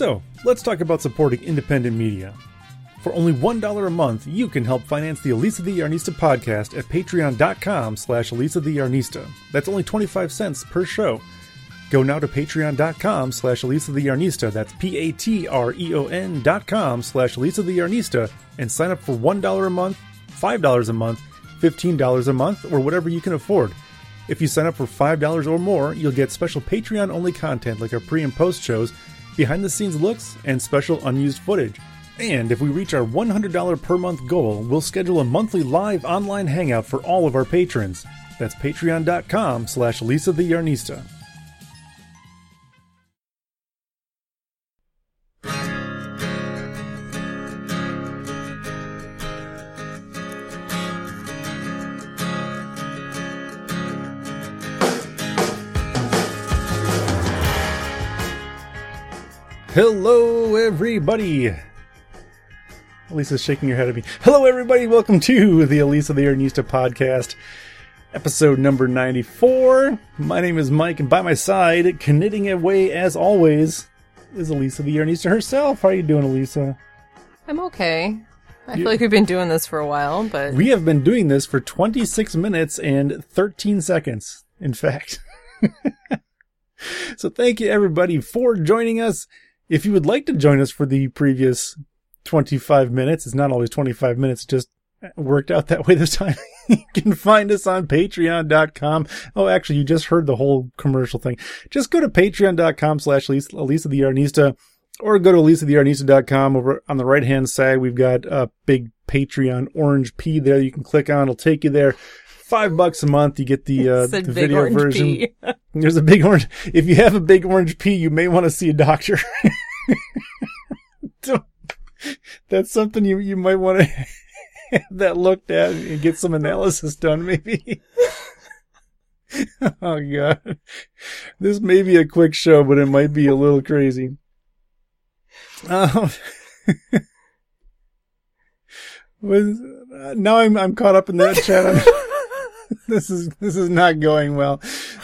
So, let's talk about supporting independent media. For only $1 a month, you can help finance the Elisa the Yarnista podcast at patreon.com slash Elisa the Yarnista. That's only 25 cents per show. Go now to patreon.com slash Elisa the Yarnista. That's P-A-T-R-E-O-N dot com slash Elisa the Yarnista and sign up for $1 a month, $5 a month, $15 a month, or whatever you can afford. If you sign up for $5 or more, you'll get special Patreon only content like our pre and post shows, behind the scenes looks, and special unused footage. And if we reach our $100 per month goal, we'll schedule a monthly live online hangout for all of our patrons. That's patreon.com slash Lisa the Yarnista. Hello, everybody. Elisa's shaking her head at me. Hello, everybody. Welcome to the Elisa the Yarnista podcast, episode number 94. My name is Mike, and by my side, knitting away as always, is Elisa the Yarnista herself. How are you doing, Elisa? I'm okay. I feel like we've been doing this for a while, but We have been doing this for 26 minutes and 13 seconds, in fact. so thank you, everybody, for joining us. If you would like to join us for the previous 25 minutes, it's not always 25 minutes, it just worked out that way this time. you can find us on patreon.com. Oh, actually, you just heard the whole commercial thing. Just go to patreon.com slash Elisa the Yarnista or go to elisatheyarnista.com over on the right hand side. We've got a big Patreon orange P there you can click on. It'll take you there. Five bucks a month. You get the, uh, the video version. There's a big orange. If you have a big orange pea, you may want to see a doctor. That's something you you might want to have that looked at and get some analysis done, maybe. oh god, this may be a quick show, but it might be a little crazy. Um, uh, now I'm I'm caught up in that chat. This is this is not going well.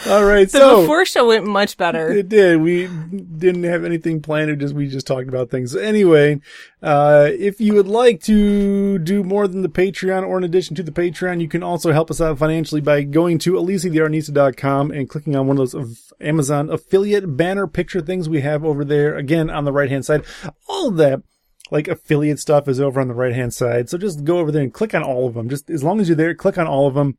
All right, So The so before show went much better. it did. We didn't have anything planned. It just we just talked about things. So anyway, uh, if you would like to do more than the Patreon, or in addition to the Patreon, you can also help us out financially by going to ElisaTheYarnista.com and clicking on one of those of Amazon affiliate banner picture things we have over there. Again, on the right hand side, all that. Like affiliate stuff is over on the right hand side. So just go over there and click on all of them. Just as long as you're there, click on all of them.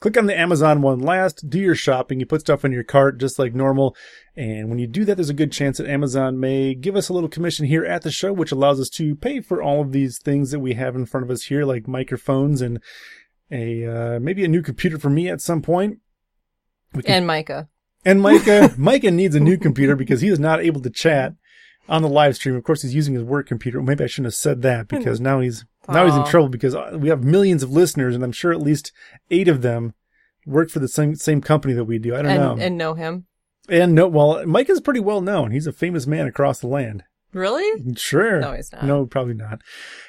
Click on the Amazon one last, do your shopping, you put stuff in your cart just like normal. And when you do that, there's a good chance that Amazon may give us a little commission here at the show, which allows us to pay for all of these things that we have in front of us here, like microphones and a, uh, maybe a new computer for me at some point. Can and Micah. and Micah, Micah needs a new computer because he is not able to chat on the live stream. Of course, he's using his work computer. Maybe I shouldn't have said that because now he's now he's in trouble because uh, we have millions of listeners, and I'm sure at least eight of them work for the same same company that we do. I don't know. And, and know him. And no, well, Mike is pretty well known. He's a famous man across the land. Really? Sure. No, he's not. No, probably not.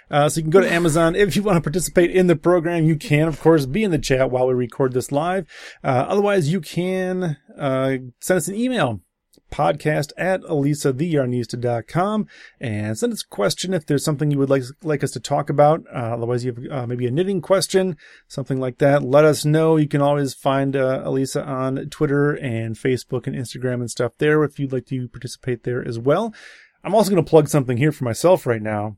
Uh, so you can go to Amazon. If you want to participate in the program, you can, of course, be in the chat while we record this live. Uh, otherwise, you can uh, send us an email. Podcast at elisatheyarnista.com and send us a question if there's something you would like like us to talk about. Uh, otherwise, you have uh, maybe a knitting question, something like that. Let us know. You can always find uh, Elisa on Twitter and Facebook and Instagram and stuff there if you'd like to participate there as well. I'm also going to plug something here for myself right now.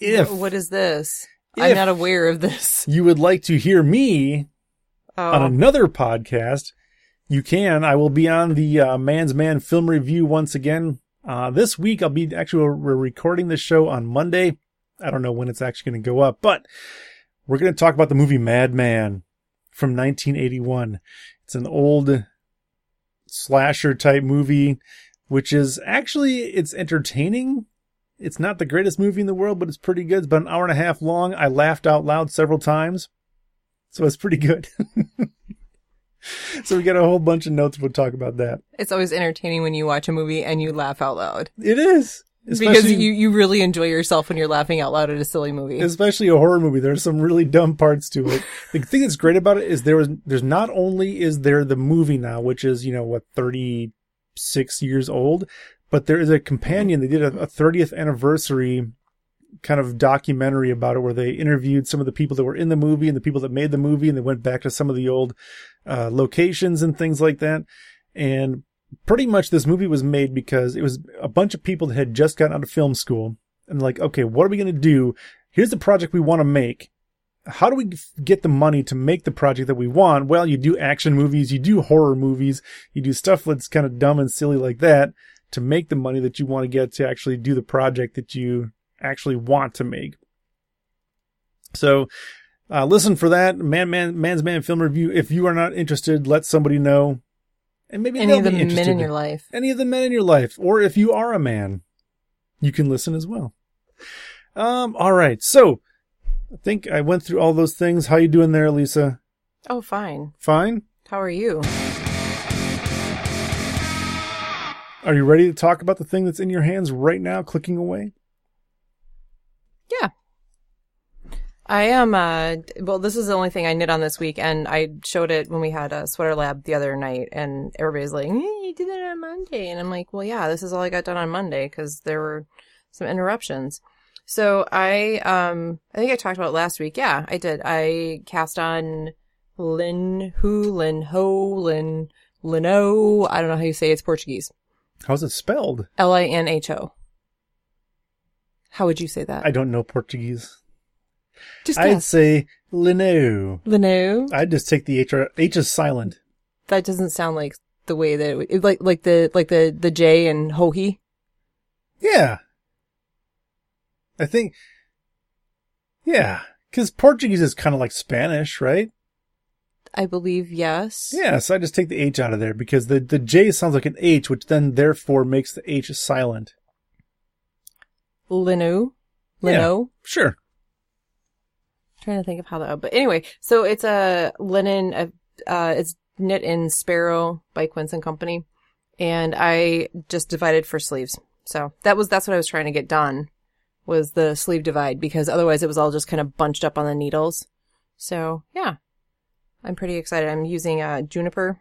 If what is this? I'm not aware of this. you would like to hear me on Oh, another podcast, you can. I will be on the uh, Man's Man film review once again. Uh, this week, I'll be actually, we're recording this show on Monday. I don't know when it's actually going to go up, but we're going to talk about the movie Madman from 1981. It's an old slasher type movie, which is actually, it's entertaining. It's not the greatest movie in the world, but it's pretty good. It's about an hour and a half long. I laughed out loud several times. So it's pretty good. so we got a whole bunch of notes. We'll talk about that. it's always entertaining when you watch a movie and you laugh out loud It is. because you, you really enjoy yourself when you're laughing out loud at a silly movie. especially a horror movie. There's some really dumb parts to it. The thing that's great about it is there was, there's not only is there the movie now, which is, you know, what, 36 years old, but there is a companion. They did a, a 30th anniversary kind of documentary about it where they interviewed some of the people that were in the movie and the people that made the movie and they went back to some of the old uh, locations and things like that. And pretty much this movie was made because it was a bunch of people that had just gotten out of film school and like, okay, what are we going to do? Here's the project we want to make. How do we get the money to make the project that we want? Well, you do action movies, you do horror movies, you do stuff that's kind of dumb and silly like that to make the money that you want to get to actually do the project that you actually want to make. So, uh, listen for that man, man, man's man film review. If you are not interested, let somebody know. And maybe Any of the men in your life. Any of the men in your life, or if you are a man, you can listen as well. Um, all right. So, I think I went through all those things. How you doing there, Lisa? Oh, fine. Fine. How are you? Are you ready to talk about the thing that's in your hands right now, clicking away? Yeah. I am, uh, well, this is the only thing I knit on this week, and I showed it when we had a sweater lab the other night, and everybody's like, eh, you did that on Monday. And I'm like, well, yeah, this is all I got done on Monday, because there were some interruptions. So I, um, I think I talked about last week. Yeah, I did. I cast on Lin Hu, Lin Ho, Lin, Lino. I don't know how you say it. it's Portuguese. How's it spelled? L-I-N-H-O. How would you say that? I don't know Portuguese. Just I'd guess. say Lino. Lino. I'd just take the H. H is silent. that doesn't sound like the way that it, would- it like like the like the the J and Joji. Yeah. I think. Yeah. Because Portuguese is kind of like Spanish, right? I believe yes. Yeah, so I just take the H out of there because the, the J sounds like an H, which then therefore makes the H silent. Lino. Yeah. Lino. Sure. Trying to think of how that. But anyway, so it's a linen. Uh, uh, it's knit in Sparrow by Quince and Company, and I just divided for sleeves. So that was that's what I was trying to get done was the sleeve divide because otherwise it was all just kind of bunched up on the needles. So yeah, I'm pretty excited. I'm using uh, juniper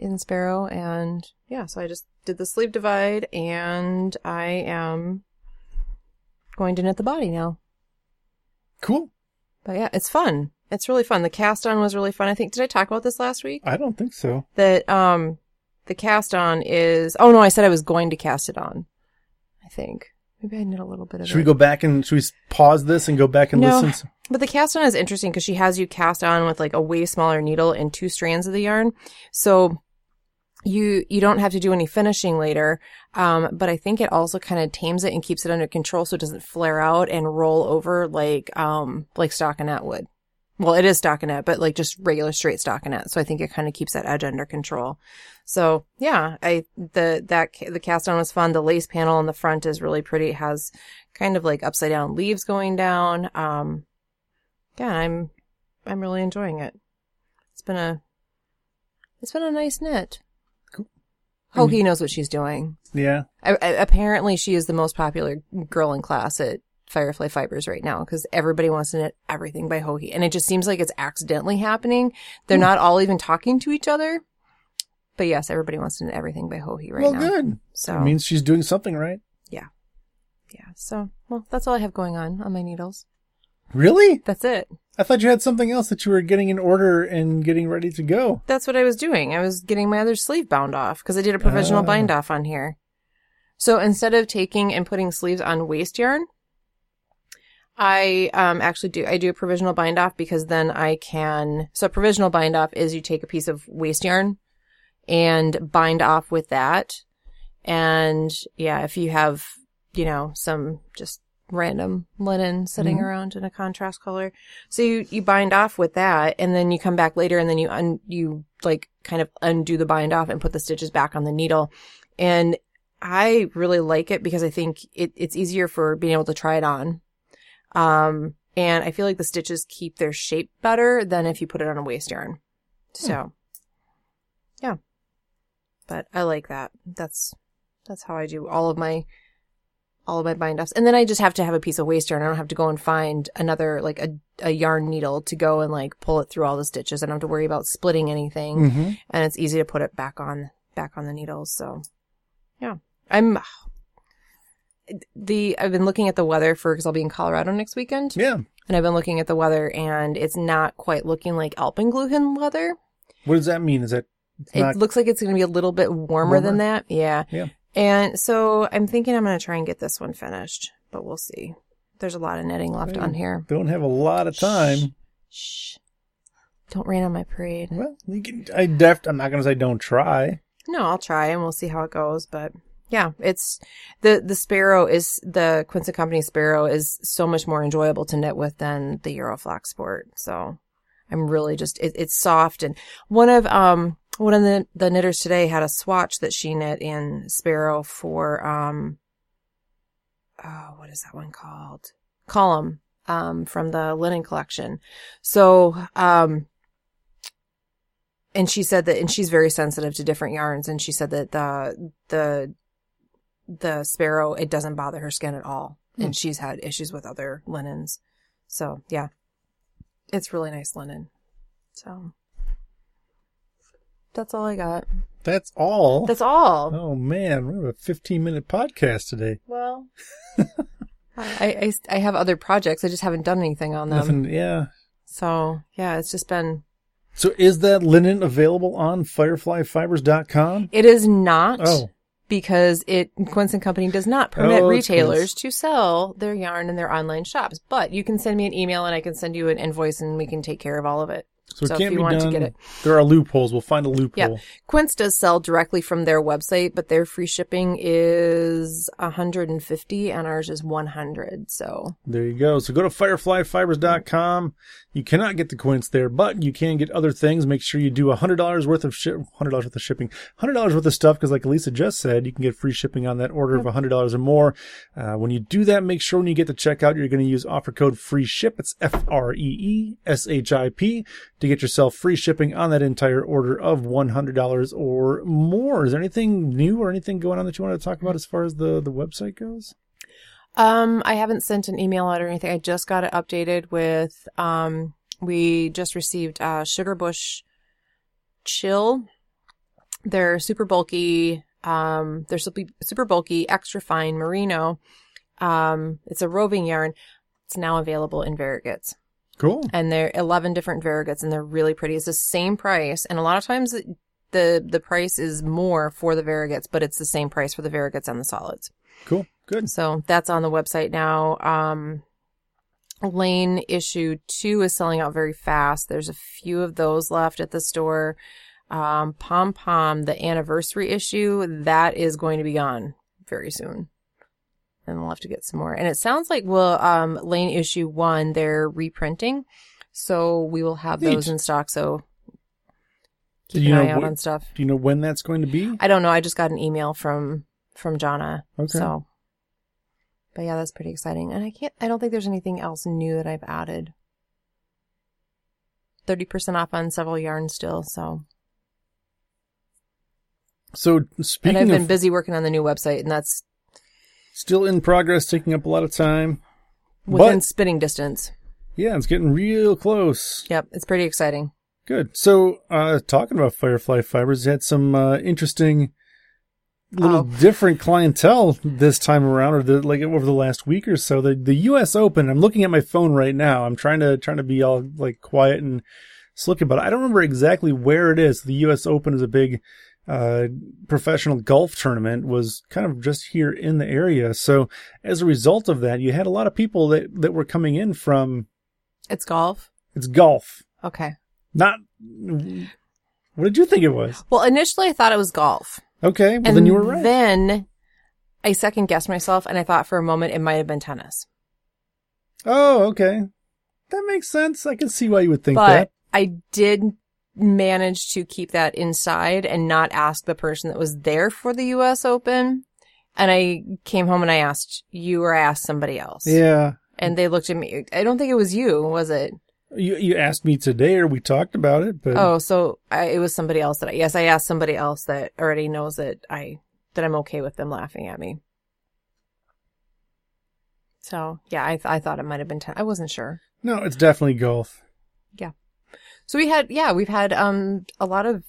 in Sparrow, and yeah, so I just did the sleeve divide, and I am going to knit the body now. Cool. But yeah, it's fun. It's really fun. The cast on was really fun. I think did I talk about this last week? I don't think so. That um the cast on is oh no, I said I was going to cast it on. I think. Maybe I knit a little bit of Should we it. go back and should we pause this and go back and No. listen? But the cast on is interesting because she has you cast on with like a way smaller needle and two strands of the yarn. So you you don't have to do any finishing later. Um, but I think it also kind of tames it and keeps it under control so it doesn't flare out and roll over like um like stockinette would. Well, it is stockinette, but like just regular straight stockinette. So I think it kind of keeps that edge under control. So yeah, I the that the cast on was fun. The lace panel on the front is really pretty. It has kind of like upside down leaves going down. Um, yeah, I'm I'm really enjoying it. It's been a it's been a nice knit. Cool. Oh, he knows what she's doing. Yeah. I, I, apparently, she is the most popular girl in class at Firefly Fibers right now because everybody wants to knit everything by Joji, and it just seems like it's accidentally happening. They're Hmm. not all even talking to each other. But yes, everybody wants to knit everything by Joji right well, now. good. So It means she's doing something right. Yeah. Yeah, so well, that's all I have going on on my needles. Really? That's it. I thought you had something else that you were getting in order and getting ready to go. That's what I was doing. I was getting my other sleeve bound off because I did a provisional Ah. bind off on here. So instead of taking and putting sleeves on waste yarn, I um, actually do I do a provisional bind off because then I can. So a provisional bind off is you take a piece of waste yarn and bind off with that, and yeah, if you have you know some just random linen sitting Mhm. around in a contrast color, so you you bind off with that, and then you come back later, and then you un you like kind of undo the bind off and put the stitches back on the needle, and I really like it because I think it, it's easier for being able to try it on. Um, and I feel like the stitches keep their shape better than if you put it on a waste yarn. So, yeah. But I like that. That's, that's how I do all of my, all of my bind offs. And then I just have to have a piece of waste and I don't have to go and find another, like a, a yarn needle to go and like pull it through all the stitches. I don't have to worry about splitting anything Mm-hmm. and it's easy to put it back on, back on the needles. So, yeah, I'm the I've been looking at the weather for because I'll be in Colorado next weekend, Yeah. and I've been looking at the weather, and it's not quite looking like Alpengluhen weather. What does that mean? Is that It looks like it's going to be a little bit warmer, than that. Yeah. Yeah. And so I'm thinking I'm going to try and get this one finished, but we'll see. There's a lot of knitting left Hey. on here. don't have a lot of time? Shh. Don't rain on my parade. Well, you can. I def. I'm not gonna say don't try. No, I'll try and we'll see how it goes. But yeah, it's the the Sparrow is the Quince and Company Sparrow is so much more enjoyable to knit with than the Euroflax Sport. So I'm really just it, it's soft and one of um one of the the knitters today had a swatch that she knit in Sparrow for um oh what is that one called? Column um from the linen collection. So um and she said that and she's very sensitive to different yarns and she said that the the the sparrow it doesn't bother her skin at all. Hmm. and she's had issues with other linens. So yeah. It's really nice linen. So that's all i got That's all. that's all oh man, we have a 15 minute podcast today. well I, I i have other projects i just haven't done anything on them Nothing. Yeah. so yeah it's just been So is that linen available on fireflyfibers.com? it is not Oh, because it Quince and Company does not permit Oh, retailers to sell their yarn in their online shops. But you can send me an email and I can send you an invoice and we can take care of all of it. So So if can't you be want to get it- There are loopholes. We'll find a loophole. Yeah. Quince does sell directly from their website, but their free shipping is 150 and ours is 100. So There you go. So go to fireflyfibers.com. You cannot get the quince there, but you can get other things. Make sure you do $100 worth of ship, $100 worth of shipping, $100 worth of stuff. Cause like Elisa just said, you can get free shipping on that order of $100 or more. Uh, when you do that, make sure when you get to checkout, you're going to use offer code free ship. It's F-R-E-E-S-H-I-P to get yourself free shipping on that entire order of $100 or more. Is there anything new or anything going on that you want to talk about as far as the, the website goes? Um, I haven't sent an email out or anything. I just got it updated with, um, we just received, uh, Sugar Bush Chill. They're super bulky. Um, they're super bulky, extra fine merino. Um, it's a roving yarn. It's now available in variegates Cool. and they're 11 different variegates and they're really pretty. It's the same price. And a lot of times the, the price is more for the variegates, but it's the same price for the variegates and the solids. Cool. Good. So that's on the website now. Um, Laine issue two is selling out very fast. There's a few of those left at the store. Um, Pom Pom, the anniversary issue, that is going to be gone very soon. And we'll have to get some more. And it sounds like, well, um, Laine issue one, they're reprinting. So we will have those in stock. So Do keep you an know eye out wh- on stuff. Do you know when that's going to be? I don't know. I just got an email from from Jonna. Okay. So, but yeah, that's pretty exciting. And I can't. I don't think there's anything else new that I've added. Thirty percent off on several yarns still. So, So and speaking I've been of busy working on the new website, and that's still in progress, taking up a lot of time. within But- spitting distance. Yeah, it's getting real close. Yep, it's pretty exciting. Good. So, uh, talking about Firefly Fibers, you had some uh, interesting, little Oh. different clientele this time around, or the, like over the last week or so. The the U.S. Open. I'm looking at my phone right now. I'm trying to trying to be all like quiet and slick about it. I don't remember exactly where it is. The U.S. Open is a big uh, professional golf tournament. Was kind of just here in the area. So, as a result of that, you had a lot of people that that were coming in from. It's golf. It's golf. Okay. Not. What did you think it was? Well, initially I thought it was golf, Okay, well and then you were right. Then I second guessed myself, and I thought for a moment it might have been tennis. oh, okay. That makes sense. I can see why you would think but that. I did manage to keep that inside and not ask the person that was there for the U.S. Open. And I came home and I asked you or I asked somebody else. Yeah. And they looked at me. I don't think it was you, was it? You you asked me today, or we talked about it, but Oh, so I, it was somebody else that I, yes, I asked somebody else that already knows that I, that I'm okay with them laughing at me. So yeah, I, th- I thought it might have been, ten- I wasn't sure. no, it's definitely golf. So we had, yeah, we've had, um, a lot of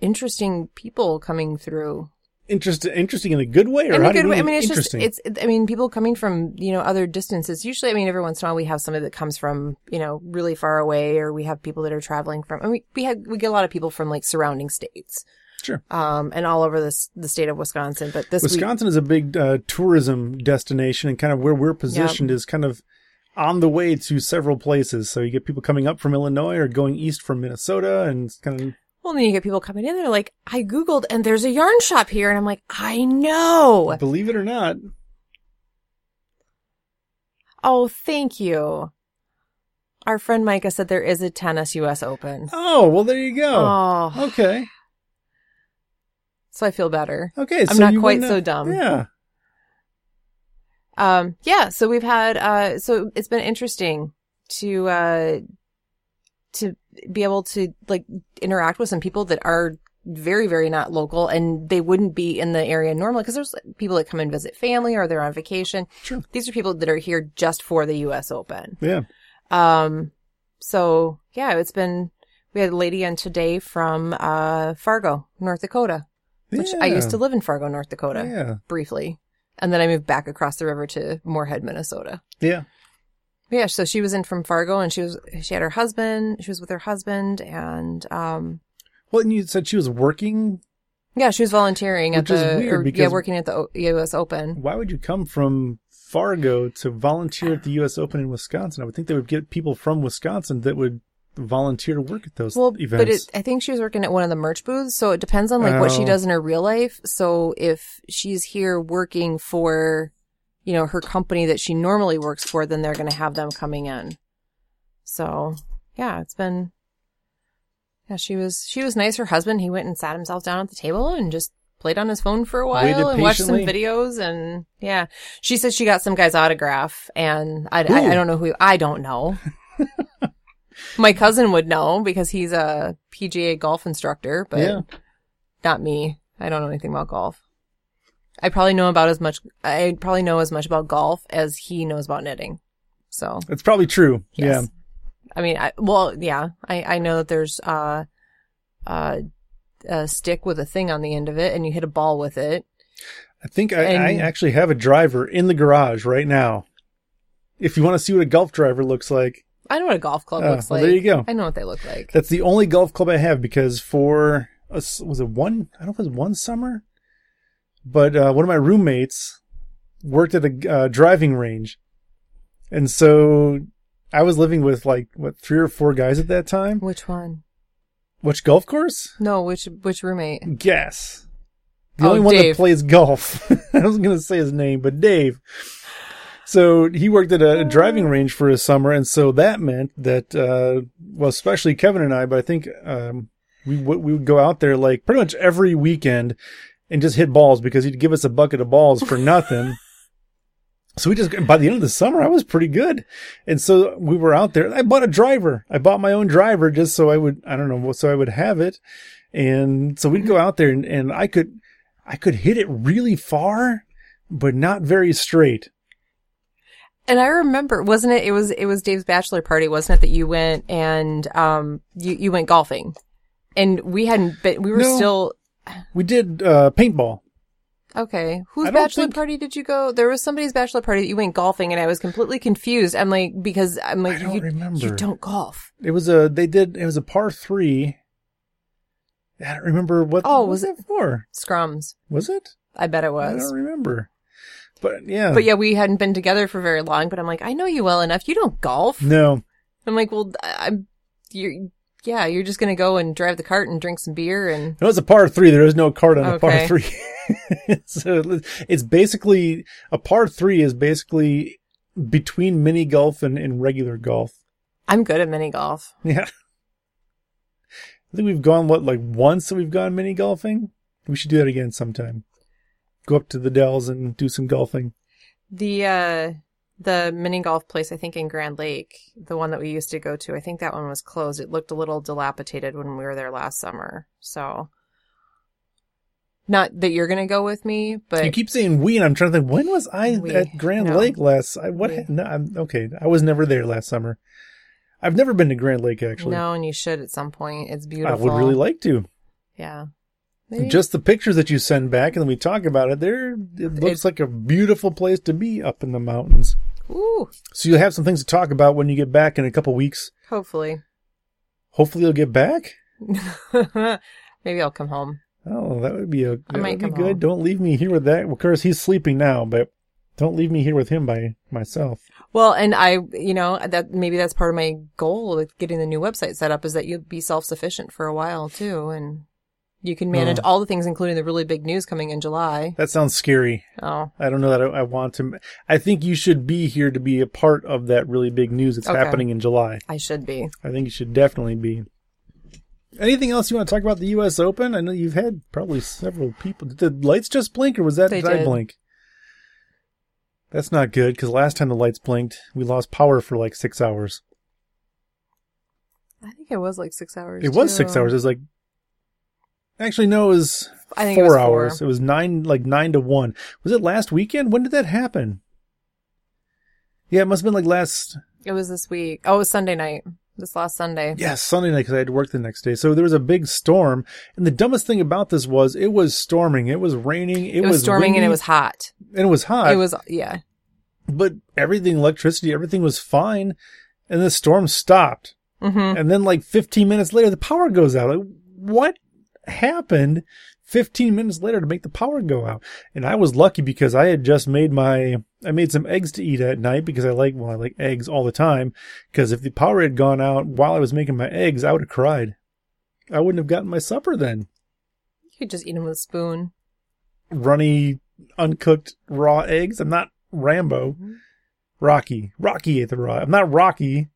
interesting people coming through. interesting, interesting in a good way, or in how a good way. I mean it's just, interesting? it's, I mean, people coming from, you know, other distances. Usually, I mean, every once in a while we have somebody that comes from, you know, really far away, or we have people that are traveling from, I mean, we have, we get a lot of people from like surrounding states. Sure. Um, and all over this, the state of Wisconsin. But this week, Wisconsin is a big uh, tourism destination, and kind of where we're positioned is kind of on the way to several places. So you get people coming up from Illinois or going east from Minnesota, and it's kind of well, then you get people coming in, they're like, I Googled and there's a yarn shop here. And I'm like, I know. believe it or not, Oh, thank you. Our friend Micah said there is a tennis US Open. oh well, there you go. Oh, Okay, so I feel better. okay. I'm so not quite so dumb. Yeah, Um, yeah, so we've had, uh, so it's been interesting to, uh, to be able to like interact with some people that are very, very not local and they wouldn't be in the area normally because there's people that come and visit family or they're on vacation. Sure. These are people that are here just for the U.S. Open. yeah. Um, so yeah, it's been, we had a lady in today from, uh, Fargo, North Dakota, which I used to live in Fargo, North Dakota Yeah, briefly. And then I moved back across the river to Moorhead, Minnesota. yeah. Yeah, so she was in from Fargo and she was she had her husband, she was with her husband and um Well, and you said she was working. yeah, she was volunteering at is the weird or, yeah, working at the O- US Open. Why would you come from Fargo to volunteer at the U.S. Open in Wisconsin? I would think they would get people from Wisconsin that would volunteer to work at those Well, events. but it, I think she was working at one of the merch booths, so it depends on like what she Oh. does in her real life. So if she's here working for, you know, her company that she normally works for, then they're going to have them coming in. So yeah, it's been. Yeah, she was she was nice. Her husband, he went and sat himself down at the table and just played on his phone for a while Waited and watched some videos and yeah. She said she got some guy's autograph and I, I, I don't know who I don't know. My cousin would know because he's a PGA golf instructor, but Yeah. not me. I don't know anything about golf. I probably know about as much. I probably know as much about golf as he knows about knitting. So It's probably true. yes. I mean, I, well, yeah, I, I know that there's, uh, uh, a stick with a thing on the end of it and you hit a ball with it. I think I, I actually have a driver in the garage right now. If you want to see what a golf driver looks like, I know what a golf club Oh, looks well, like. there you go. I know what they look like. that's the only golf club I have because for us, was it one? I don't know if it was one summer, but uh, one of my roommates worked at a uh, driving range, and so I was living with like what three or four guys at that time. Which one? Which golf course? No, which, which roommate? Guess. The Oh, only one Dave. that plays golf. I was going to say his name, but Dave. So he worked at a, a driving range for a summer, and so that meant that, uh, well, especially Kevin and I, but I think um, we w- we would go out there like pretty much every weekend and just hit balls because he'd give us a bucket of balls for nothing. so we just by the end of the summer, I was pretty good, and so we were out there. I bought a driver. I bought my own driver just so I would I don't know so I would have it, and so we'd go out there and, and I could I could hit it really far, but not very straight. And I remember, wasn't it? It was it was Dave's bachelor party, wasn't it? That you went and um you you went golfing, and we hadn't been. We were No. still We did uh, paintball. okay. Whose bachelor think- party did you go? There was somebody's bachelor party that you went golfing, and I was completely confused. I'm like because I'm like I don't you, remember. you don't golf. It was a they did it was a par three. I don't remember what. Oh, was it for? Scrums. Was it? I bet it was. I don't remember. But yeah, But yeah, we hadn't been together for very long. But I'm like, I know you well enough. You don't golf. no. I'm like, well, I- I'm you're yeah, you're just gonna go and drive the cart and drink some beer and It was a par three. There is no cart on a par Okay. three. so it's basically a par three is basically between mini golf and, and regular golf. I'm good at mini golf. Yeah. I think we've gone what like once that we've gone mini golfing. We should do that again sometime. Go up to the Dells and do some golfing. The uh the mini golf place I think in Grand Lake, the one that we used to go to, I think that one was closed. It looked a little dilapidated when we were there last summer. So not that you're going to go with me, but you keep saying we, and I'm trying to think when was I We, at Grand no. Lake last? I, what? We. No, I'm, okay, I was never there last summer. I've never been to Grand Lake actually. no, and you should at some point. It's beautiful. I would really like to. Yeah. Maybe. Just the pictures that you send back and then we talk about it, there it looks It- like a beautiful place to be up in the mountains. Ooh, So you'll have some things to talk about when you get back in a couple weeks. hopefully. Hopefully you'll get back. Maybe I'll come home. Oh, that would be a that might would be good. home. Don't leave me here with that. Of course, he's sleeping now, but don't leave me here with him by myself. Well, and I, you know, that maybe that's part of my goal with getting the new website set up is that you'll be self-sufficient for a while too. And you can manage No. all the things, including the really big news coming in July. That sounds scary. Oh, I don't know that I, I want to. I think you should be here to be a part of that really big news that's Okay. happening in July. I should be. I think you should definitely be. Anything else you want to talk about the U.S. Open? I know you've had probably several people. Did the lights just blink, or was that They did I blink? That's not good because last time the lights blinked, we lost power for like six hours. I think it was like six hours. It was six hours. It was like actually no, it was I think it four was hours. four. It was nine, like nine to one. Was it last weekend? When did that happen? Yeah, it must have been like last. It was this week. Oh, it was Sunday night. This last Sunday. Yeah, Sunday night because I had to work the next day. So there was a big storm, and the dumbest thing about this was it was storming, it was raining, it, It, was, storming and it was hot. and it was hot. it was, yeah. but everything, electricity, everything was fine, and the storm stopped. hmm And then like 15 minutes later, the power goes out. Like, what happened 15 minutes later to make the power go out? And I was lucky because I had just made my, I made some eggs to eat at night because I like, well, I like eggs all the time. Cause if the power had gone out while I was making my eggs, I would have cried. I wouldn't have gotten my supper then. You could just eat them with a spoon. Runny, uncooked raw eggs. I'm not Rambo. Mm-hmm. Rocky. Rocky ate the raw. I'm not Rocky.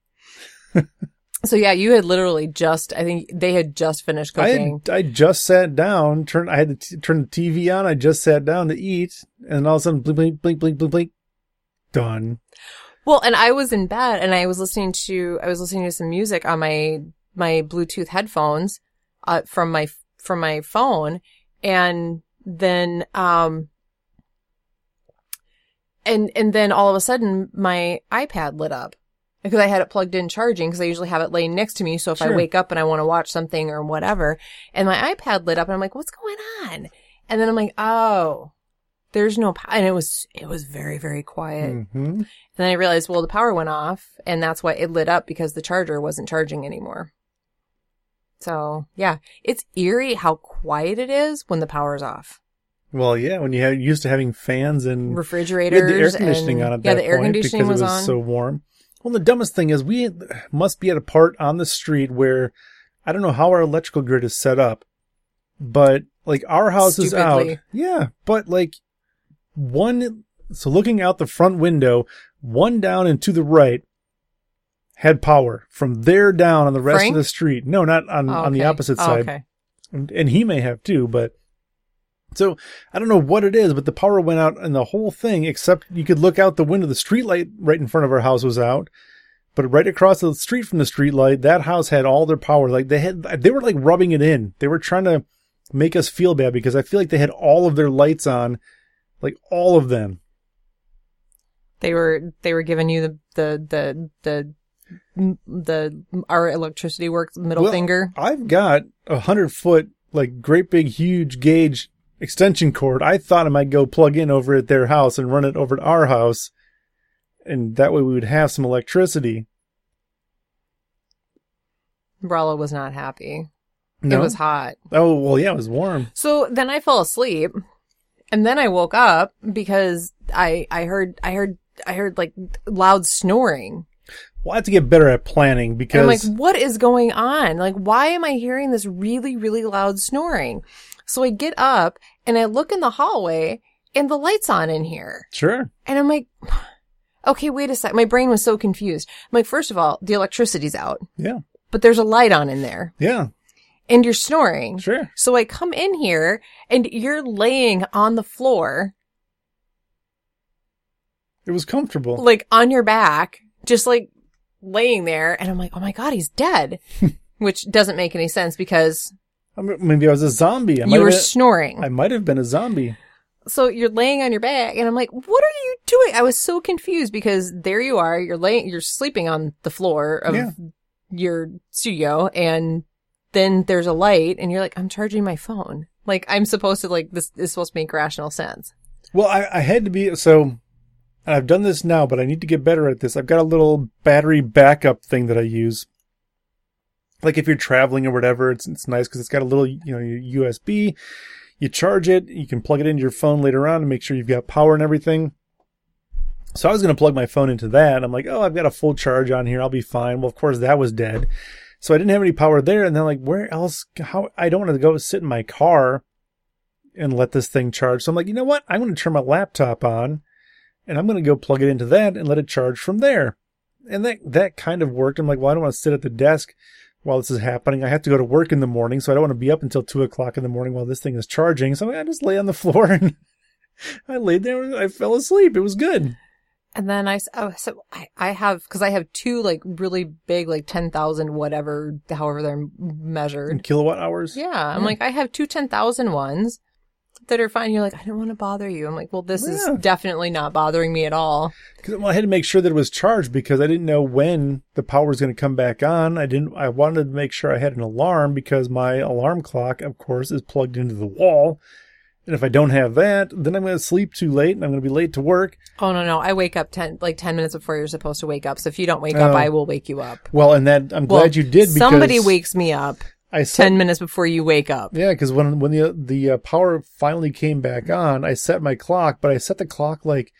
So yeah, you had literally just, I think they had just finished I cooking. had, I just sat down, turned, I had to t- turn the TV on. I just sat down to eat, and all of a sudden, blink, blink, blink, blink, blink, blink, done. Well, and I was in bed and I was listening to, I was listening to some music on my, my Bluetooth headphones, uh, from my, from my phone. And then, um, and, and then all of a sudden my iPad lit up because I had it plugged in charging because I usually have it laying next to me. So if I wake up and I want to watch something or whatever and my iPad lit up and I'm like, what's going on? And then I'm like, oh, there's no, power," and it was, it was very, very quiet. hmm Then I realized, well, the power went off and that's why it lit up because the charger wasn't charging anymore. So yeah, it's eerie how quiet it is when the power's off. Well, yeah, when you had used to having fans and Refrigerators. the air conditioning and, on at yeah, that the air point conditioning because was, it was on. so warm. Well, the dumbest thing is we must be at a part on the street where I don't know how our electrical grid is set up, but like our house is out. Yeah, but like one, so looking out the front window, one down and to the right had power from there down on the rest Frank? of the street. No, not on, Oh, on the okay. opposite Oh, side okay. and and he may have too, but so I don't know what it is, but the power went out and the whole thing, except you could look out the window. The street light right in front of our house was out, but right across the street from the street light, that house had all their power. Like they had, they were like rubbing it in. They were trying to make us feel bad because I feel like they had all of their lights on, like all of them. They were, they were giving you the, the, the, the, the, our electricity works middle Well, finger. I've got a hundred foot, like great big, huge gauge extension cord. I thought I might go plug in over at their house and run it over to our house. And that way we would have some electricity. Brala was not happy. No? It was hot. Oh, well, yeah, it was warm. So then I fell asleep and then I woke up because I, I heard, I heard, I heard like loud snoring. Well, I have to get better at planning And because I'm like, what is going on? Like, why am I hearing this really, really loud snoring? So I get up and I look in the hallway and the light's on in here. sure. And I'm like, okay, wait a sec. My brain was so confused. I'm like, first of all, the electricity's out, Yeah. but there's a light on in there Yeah. and you're snoring. Sure. So I come in here and you're laying on the floor, It was comfortable. like on your back, just like laying there. And I'm like, oh my God, he's dead. Which doesn't make any sense because maybe I was a zombie. I you were have snoring. I might have been a zombie. so you're laying on your back and I'm like, what are you doing? I was so confused because there you are. You're laying, you're sleeping on the floor of Yeah. your studio and then there's a light and you're like, I'm charging my phone. Like I'm supposed to like this is supposed to make rational sense. Well, I, I had to be so. I've done this now, but I need to get better at this. I've got a little battery backup thing that I use. Like if you're traveling or whatever, it's it's nice because it's got a little you know USB. You charge it. You can plug it into your phone later on to make sure you've got power and everything. So I was going to plug my phone into that. I'm like, oh, I've got a full charge on here. I'll be fine. Well, of course that was dead. So I didn't have any power there. And then like, where else? How I don't want to go sit in my car and let this thing charge. So I'm like, you know what? I'm going to turn my laptop on and I'm going to go plug it into that and let it charge from there. And that, that kind of worked. I'm like, well, I don't want to sit at the desk while this is happening. I have to go to work in the morning. So I don't want to be up until two o'clock in the morning while this thing is charging. So I just lay on the floor and I laid there and I fell asleep. It was good. And then I, oh, so I, I have, cause I have two like really big, like 10,000 whatever, however they're measured. In kilowatt hours. Yeah. I'm Yeah. like, I have two 10,000 ones that are fine. You're like, I don't want to bother you. I'm like, well, this Yeah. is definitely not bothering me at all. Cause, well, I had to make sure that it was charged because I didn't know when the power was going to come back on. I didn't, I wanted to make sure I had an alarm because my alarm clock, of course, is plugged into the wall. And if I don't have that, then I'm going to sleep too late and I'm going to be late to work. Oh, no, no. I wake up 10, like 10 minutes before you're supposed to wake up. So if you don't wake up, Oh. I will wake you up. Well, and that, I'm Well, glad you did because Somebody wakes me up I set, 10 minutes before you wake up. Yeah, because when when the the uh, power finally came back on, I set my clock, but I set the clock like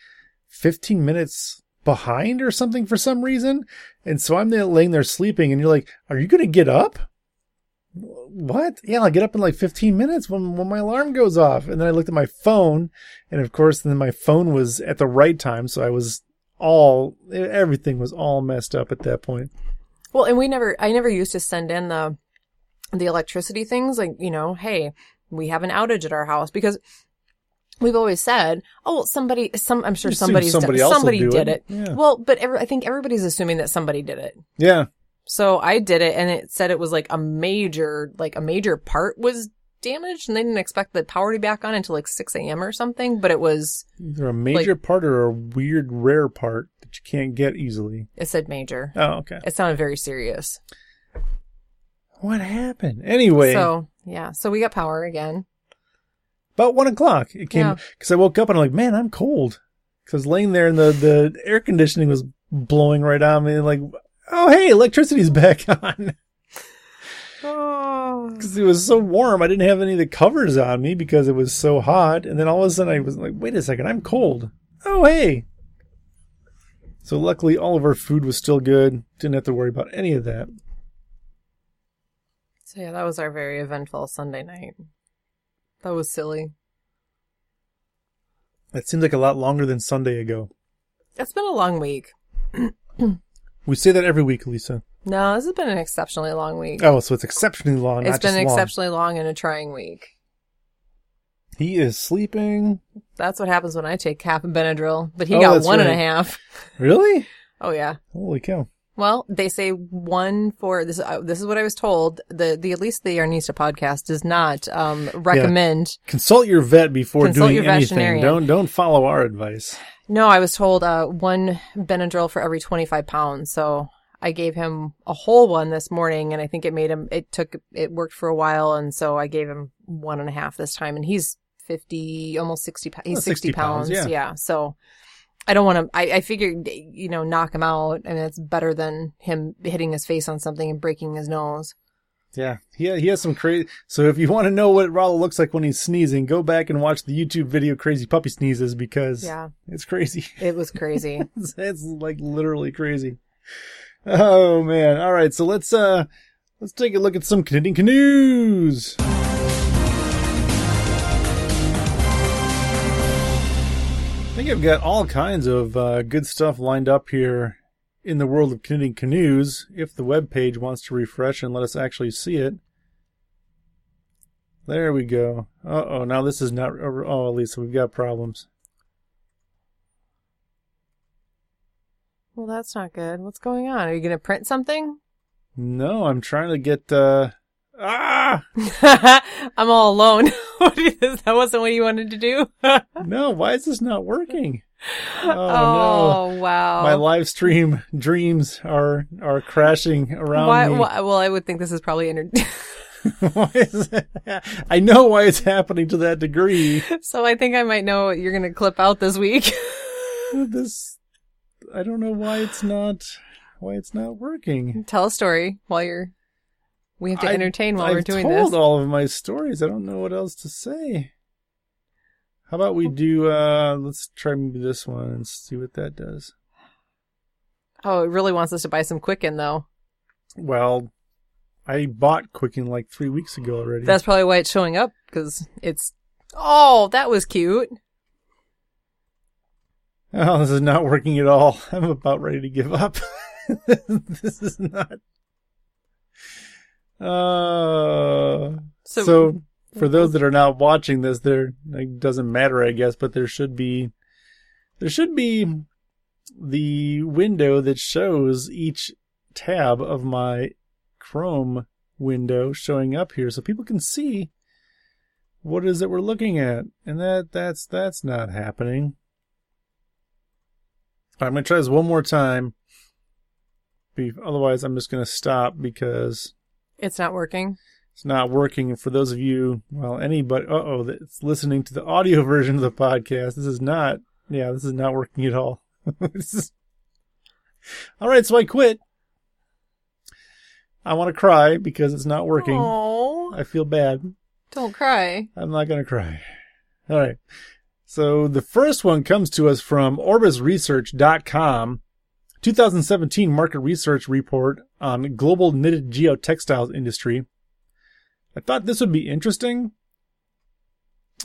15 minutes behind or something for some reason, and so I'm there laying there sleeping, and you're like, "Are you gonna get up?" What? Yeah, I'll get up in like 15 minutes when when my alarm goes off, and then I looked at my phone, and of course, then my phone was at the right time, so I was all everything was all messed up at that point. Well, and we never, I never used to send in the, the electricity things like, you know, hey, we have an outage at our house because we've always said, oh, well, somebody, some, I'm sure somebody's somebody done, somebody did it. it. Yeah. Well, but every, I think everybody's assuming that somebody did it. Yeah, So I did it and it said it was like a major, like a major part was damaged and they didn't expect the power to be back on until like 6 a.m. or something, but it was, either a major part or a weird rare part that you can't get easily. it said major. Oh, okay. It sounded very serious. What happened? Anyway, So yeah, so we got power again. about one o'clock it came Yeah. because I woke up and I'm like, man, I'm cold. Because I was laying there and the the air conditioning was blowing right on me and like, oh hey, electricity's back on. Oh. Because it was so warm, I didn't have any of the covers on me because it was so hot. And then all of a sudden, I was like, wait a second, I'm cold. Oh hey. So luckily, all of our food was still good. Didn't have to worry about any of that. So yeah, that was our very eventful Sunday night. That was silly. That seems like a lot longer than Sunday ago. It's been a long week. We say that every week, Lisa. No, this has been an exceptionally long week. Oh, so it's exceptionally long. it's not been just long. exceptionally long and a trying week. He is sleeping. That's what happens when I take half a Benadryl, but he Oh, got one and a half. Really? Oh yeah. Holy cow! Well, they say one for this. Uh, this is what I was told. The the Elisa the Yarnista podcast does not um, recommend. Consult your vet before doing anything. Don't don't follow our advice. No, I was told uh, one Benadryl for every twenty five pounds. So I gave him a whole one this morning, and I think it made him. It took it worked for a while, and so I gave him one and a half this time, and he's fifty, almost sixty. He's Oh, 60, 60 pounds, pounds. yeah. So I don't want to. I, I figured you know knock him out, I mean, it's better than him hitting his face on something and breaking his nose. Yeah, he he has some crazy. So if you want to know what Rollo looks like when he's sneezing, go back and watch the YouTube video "Crazy Puppy Sneezes" because Yeah, it's crazy. it was crazy. it's, it's like literally crazy. Oh man! All right, so let's uh let's take a look at some knitting canoes. I think I've got all kinds of uh, good stuff lined up here in the world of knitting canoes. If the web page wants to refresh and let us actually see it. There we go. Uh oh, now this is not. Oh, Lisa, we've got problems. well, that's not good. What's going on? Are you going to print something? No, I'm trying to get. uh Ah! I'm all alone. That wasn't what you wanted to do. No, why is this not working? Oh, Oh, no. wow. My live stream dreams are are crashing around why, me. why- well, I would think this is probably inter- why is that? I know why it's happening to that degree. So I think I might know what you're going to clip out this week. This, I don't know why it's not, why it's not working. Tell a story while you're. We have to I- entertain while I've we're doing this. I've told all of my stories. I don't know what else to say. How about we do? uh Let's try maybe this one and see what that does. Oh, it really wants us to buy some Quicken though. Well, I bought Quicken like three weeks ago already. That's probably why it's showing up because it's. Oh, that was cute. Oh, this is not working at all. I'm about ready to give up. this is not. Uh, So- so, for those that are not watching this, there it doesn't matter, I guess, but there should be there should be the window that shows each tab of my Chrome window showing up here, so people can see what it is that we're looking at, and that that's that's not happening. I'm going to try this one more time. Be- Otherwise, I'm just going to stop because It's not working. it's not working. And for those of you, well, anybody, uh oh, that's listening to the audio version of the podcast, this is not, yeah, this is not working at all. This is- all right, so I quit. I want to cry because it's not working. Oh, I feel bad. don't cry. I'm not going to cry. All right. So the first one comes to us from orbisresearch.com, 2017 market research report on global knitted geotextiles industry. I thought this would be interesting.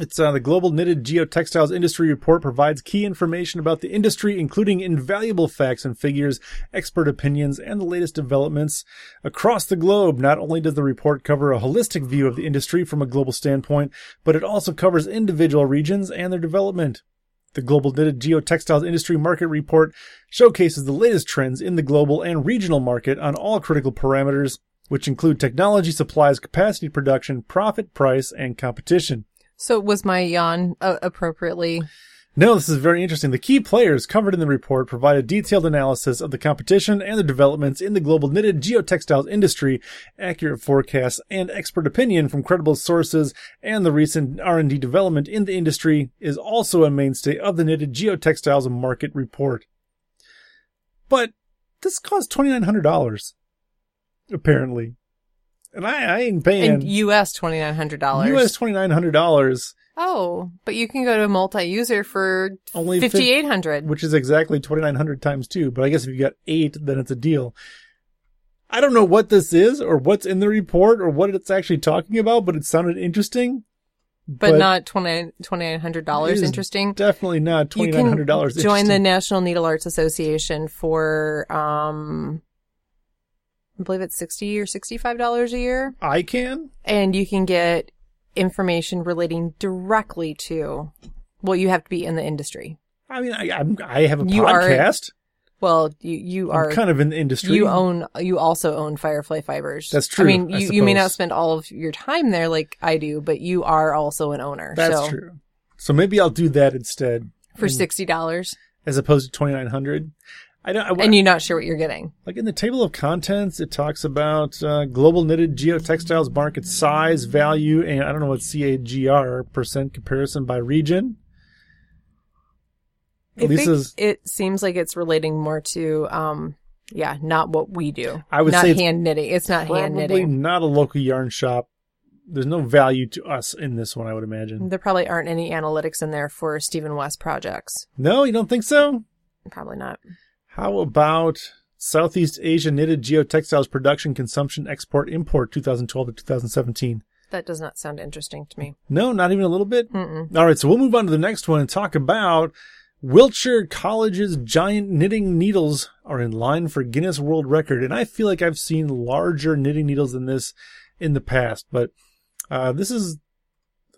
It's uh, the Global Knitted Geotextiles Industry Report provides key information about the industry, including invaluable facts and figures, expert opinions, and the latest developments across the globe. Not only does the report cover a holistic view of the industry from a global standpoint, but it also covers individual regions and their development. The Global Knitted Geotextiles Industry Market Report showcases the latest trends in the global and regional market on all critical parameters, which include technology, supplies, capacity, production, profit, price, and competition. So was my yawn uh, appropriately? No, this is very interesting. The key players covered in the report provide a detailed analysis of the competition and the developments in the global knitted geotextiles industry, accurate forecasts and expert opinion from credible sources, and the recent R&D development in the industry is also a mainstay of the knitted geotextiles market report. But this costs $2,900, apparently. And I, I ain't paying In U.S. twenty nine hundred dollars. US $2,900, Oh, but you can go to multi-user for only fifty eight hundred. which is exactly 2900 times 2 but i guess if you got 8 then it's a deal i don't know what this is or what's in the report or what it's actually talking about but it sounded interesting But, not hundred it dollars. Interesting. definitely not You $2900 can join the. National Needle Arts Association for, um, I believe it's sixty or sixty five dollars a year, i can and you can get information relating directly to. Well, you have to be in the industry. i mean i I'm, i have a You are- podcast Well, you you are i'm kind of in the industry you own you also own Firefly Fibers. That's true, I mean, I you, you may not spend all of your time there like I do, but you are also an owner. that's so true so maybe i'll do that instead for mm. sixty dollars, as opposed to 2900 i don't I, and you're not sure what you're getting. Like in the table of contents, it talks about uh, global knitted geotextiles market size, value, and I don't know what CAGR percent comparison by region. I Lisa's, it seems like it's relating more to, um, yeah, not what we do. I would not say hand knitting. It's not hand probably knitting. not a local yarn shop. There's no value to us in this one, I would imagine. There probably aren't any analytics in there for Stephen West projects. No, you don't think so? Probably not. How about Southeast Asia knitted geotextiles production, consumption, export, import 2012 to 2017? That does not sound interesting to me. No, not even a little bit. Mm-mm. All right, so we'll move on to the next one and talk about Wiltshire College's giant knitting needles are in line for Guinness World Record. And I feel like I've seen larger knitting needles than this in the past, but uh, this is.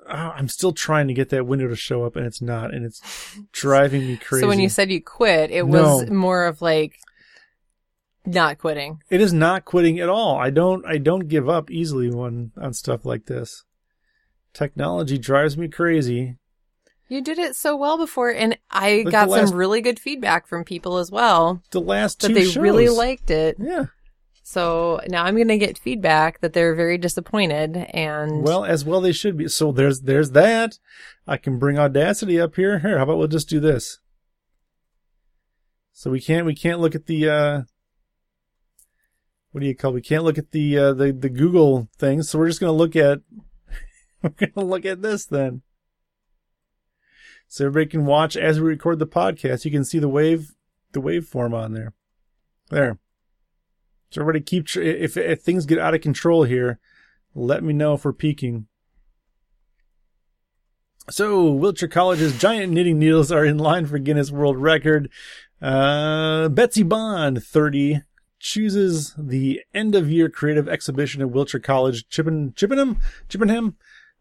Uh, I'm still trying to get that window to show up, and it's not, and it's driving me crazy. So when you said you quit, it was No. more of like not quitting. it is not quitting at all. I don't. I don't give up easily when on stuff like this. Technology drives me crazy. You did it so well before, and I Like got last- some really good feedback from people as well The last that they shows. really liked it. Yeah. So now I'm going to get feedback that they're very disappointed and Well, as well they should be. So there's there's that. I can bring Audacity up here. Here, how about we'll just do this? So we can't we can't look at the uh what do you call? it? We can't look at the uh the the Google thing, So we're just gonna look at we're gonna look at this then. So everybody can watch as we record the podcast. You can see the wave the waveform on there. There. So everybody keep tr- if if things get out of control here, let me know if we're peaking. So, Wiltshire College's giant knitting needles are in line for Guinness World Record. Uh, Betsy Bond, 30, chooses the end of year creative exhibition at Wiltshire College, Chippen, Chippenham, Chippenham,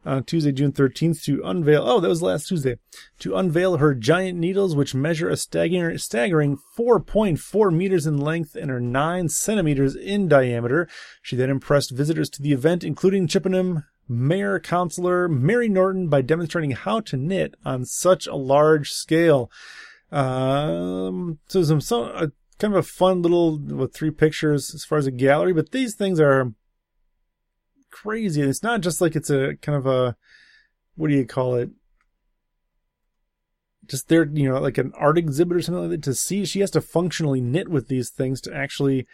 uh, Tuesday, June 13th to unveil, oh, that was last Tuesday, to unveil her giant needles, which measure a staggering, staggering 4.4 meters in length and are 9 centimeters in diameter. She then impressed visitors to the event, including Chippenham Mayor Councillor Mary Norton, by demonstrating how to knit on such a large scale. Um, so some, some uh, kind of a fun little with three pictures as far as a gallery, but these things are crazy. It's not just like it's a kind of a what do you call it? Just there, you know, like an art exhibit or something like that. To see, she has to functionally knit with these things to actually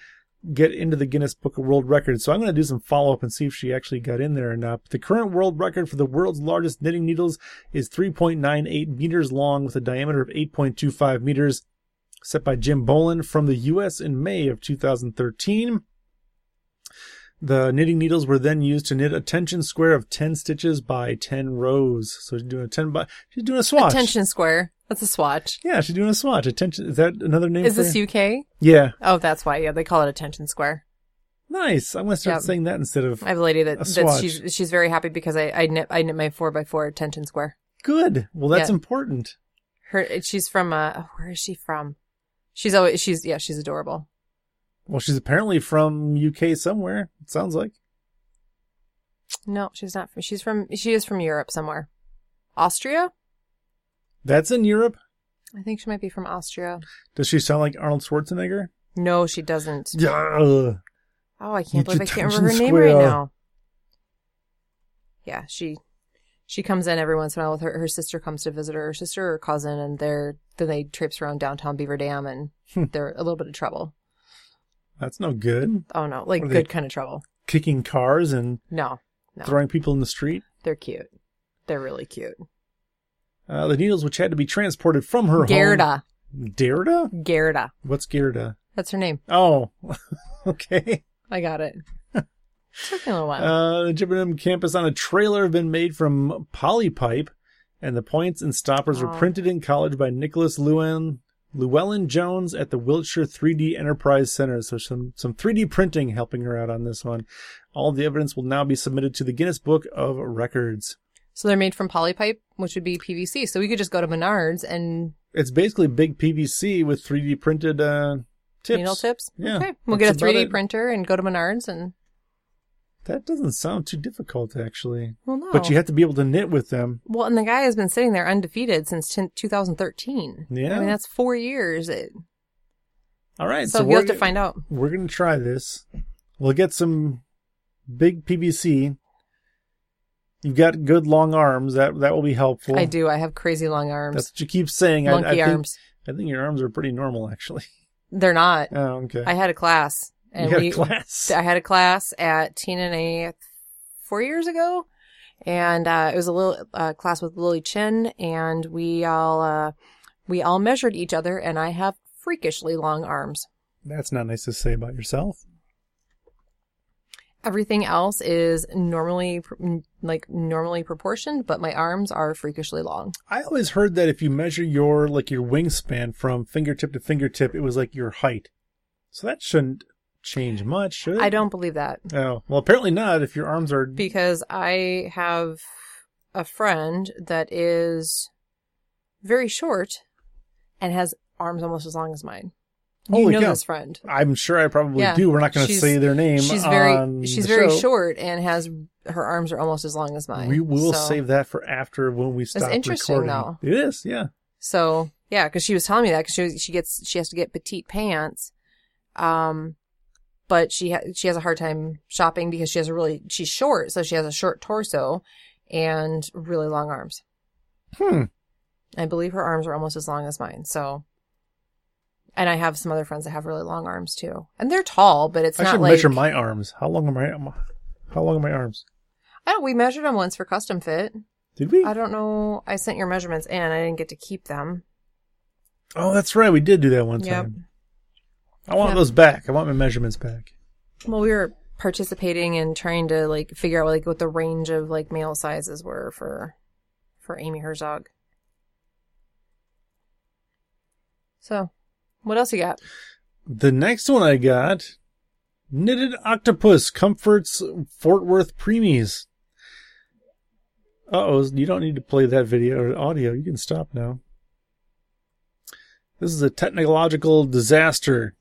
get into the Guinness Book of World Records. So I'm going to do some follow up and see if she actually got in there or not. But the current world record for the world's largest knitting needles is 3.98 meters long with a diameter of 8.25 meters, set by Jim Boland from the U.S. in May of 2013. The knitting needles were then used to knit a tension square of 10 stitches by 10 rows. So she's doing a 10 by, she's doing a swatch. Tension square. That's a swatch. Yeah, she's doing a swatch. Attention. Is that another name Is this it? UK? Yeah. Oh, that's why. Yeah, they call it attention square. Nice. I'm going to start Yep. saying that instead of I have a lady that, A that she's she's very happy because I I knit I knit my four by four tension square. good. Well, that's Yeah. important. Her she's from uh where is she from? She's always she's yeah she's adorable. Well, she's apparently from UK somewhere. It sounds like. No, she's not. From, she's from she is from Europe somewhere. Austria? That's in Europe. I think she might be from Austria. Does she sound like Arnold Schwarzenegger? No, she doesn't. Yeah. Oh, I can't believe I can't remember her name right now. Yeah, she she comes in every once in a while with her her sister comes to visit her, her sister or cousin, and they're then they traipse around downtown Beaver Dam and Hmm. they're a little bit of trouble. That's no good. Oh no, like What are good kind of trouble. Kicking cars and No, no, throwing people in the street. they're cute. They're really cute. Uh, the needles, which had to be transported from her home. Gerda? Gerda, Gerda, What's Gerda? that's her name. Oh, okay. I got it. Took me a little while. Uh, the Gibberton campus on a trailer have been made from polypipe, and the points and stoppers were Oh. printed in college by Nicholas Llewellyn, Llewellyn Jones at the Wiltshire 3D Enterprise Center. So some, some 3D printing helping her out on this one. All the evidence will now be submitted to the Guinness Book of Records. so they're made from polypipe, which would be PVC. So we could just go to Menards and It's basically big PVC with 3D printed uh, tips. needle tips. Yeah, Okay, we'll get a 3D printer and go to Menards and That doesn't sound too difficult, actually. well, no. But you have to be able to knit with them. Well, and the guy has been sitting there undefeated since 10, 2013. Yeah. I mean, that's four years. It, All right, so, so, we'll have to find out. we're gonna try this. We'll get some big PVC. You've got good long arms. That that will be helpful. I do. I have crazy long arms. That's what you keep saying. I, Monkey I think, arms. I think your arms are pretty normal, actually. They're not. Oh, okay. I had a class. And we, a class. I had a class at TNA four years ago. And uh, it was a little uh, class with Lily Chin. And we all, uh, we all measured each other. And I have freakishly long arms. That's not nice to say about yourself. Everything else is normally like normally proportioned, but my arms are freakishly long. I always heard that if you measure your like your wingspan from fingertip to fingertip, it was like your height. So that shouldn't change much, should it? I don't believe that Oh well, apparently not. If your arms are because I have a friend that is very short and has arms almost as long as mine. You Holy know cow. this friend. I'm sure I probably Yeah. do. We're not going to say their name. She's very she's very show. short and has her arms are almost as long as mine. We will So- save that for after when we stop interesting, recording. though. It is, yeah. So yeah, because she was telling me that because she was, she gets she has to get petite pants, um, but she ha- she has a hard time shopping because she has a really she's short, so she has a short torso and really long arms. Hmm. I believe her arms are almost as long as mine. So, and I have some other friends that have really long arms too, and they're tall, but it's I not should like measure my arms. How long are my how long are my arms? I don't. We measured them once for custom fit. Did we? I don't know. I sent your measurements in. I didn't get to keep them. Oh, that's right. We did do that one Yep. time. I want those back. I want my measurements back. Well, we were participating in trying to like figure out like what the range of like male sizes were for for Amy Herzog. So, what else you got? The next one I got Knitted Octopus Comforts Fort Worth Preemies. Uh oh, you don't need to play that video or audio. You can stop now. This is a technological disaster.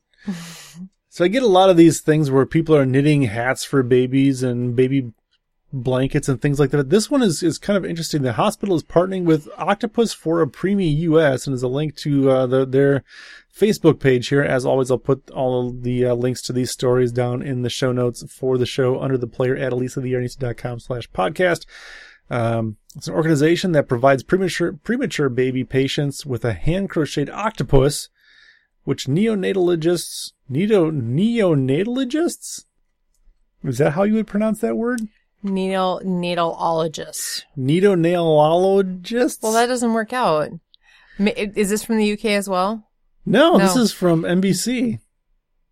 So I get a lot of these things where people are knitting hats for babies and baby blankets and things like that. This one is, is kind of interesting. The hospital is partnering with Octopus for a Preemie US and there's a link to uh, the, their Facebook page here. As always, I'll put all the uh, links to these stories down in the show notes for the show under the player at elisatheyarnista.com slash podcast. Um, it's an organization that provides premature, premature baby patients with a hand crocheted octopus, which neonatologists, neo, neonatologists? Is that how you would pronounce that word? Needle needleologist. Neonatologists? Well, that doesn't work out. Is this from the UK as well? no, this is from NBC.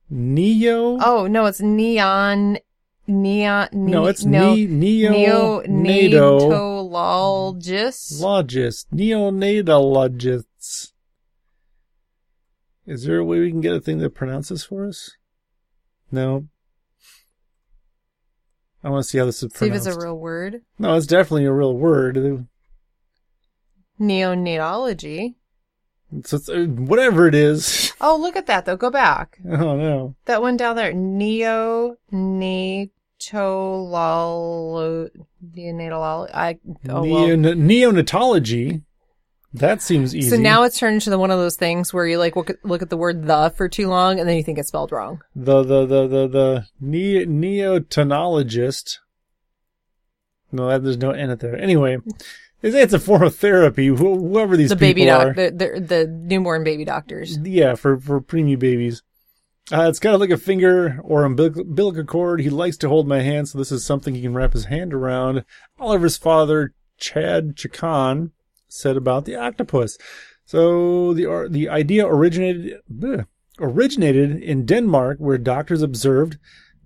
Neo? Oh no, it's neon neon. Ne- no, it's no, ne- neo neonato. Logist, neonatologists. Is there a way we can get a thing that pronounces for us? No. I want to see how this is pronounced. See if it's a real word. no, it's definitely a real word. Neonatology. So it's, uh, whatever it is. Oh, look at that though. Go back. Oh no. That one down there. Neonatolo. Neonatolo. I. Oh, well. Neon- neonatology. That seems easy. So now it's turned into one of those things where you like look at, look at the word the for too long and then you think it's spelled wrong. the the the the the ne- neotonologist. No, that, there's no N at there. Anyway, it's, it's a form of therapy. Wh- whoever these the people baby are. the, the the newborn baby doctors. Yeah, for for preemie babies. Uh, it's kind of like a finger or umbilical, umbilical cord. He likes to hold my hand, so this is something he can wrap his hand around. Oliver's father, Chad Chacon, said about the octopus. So the the idea originated bleh, originated in Denmark, where doctors observed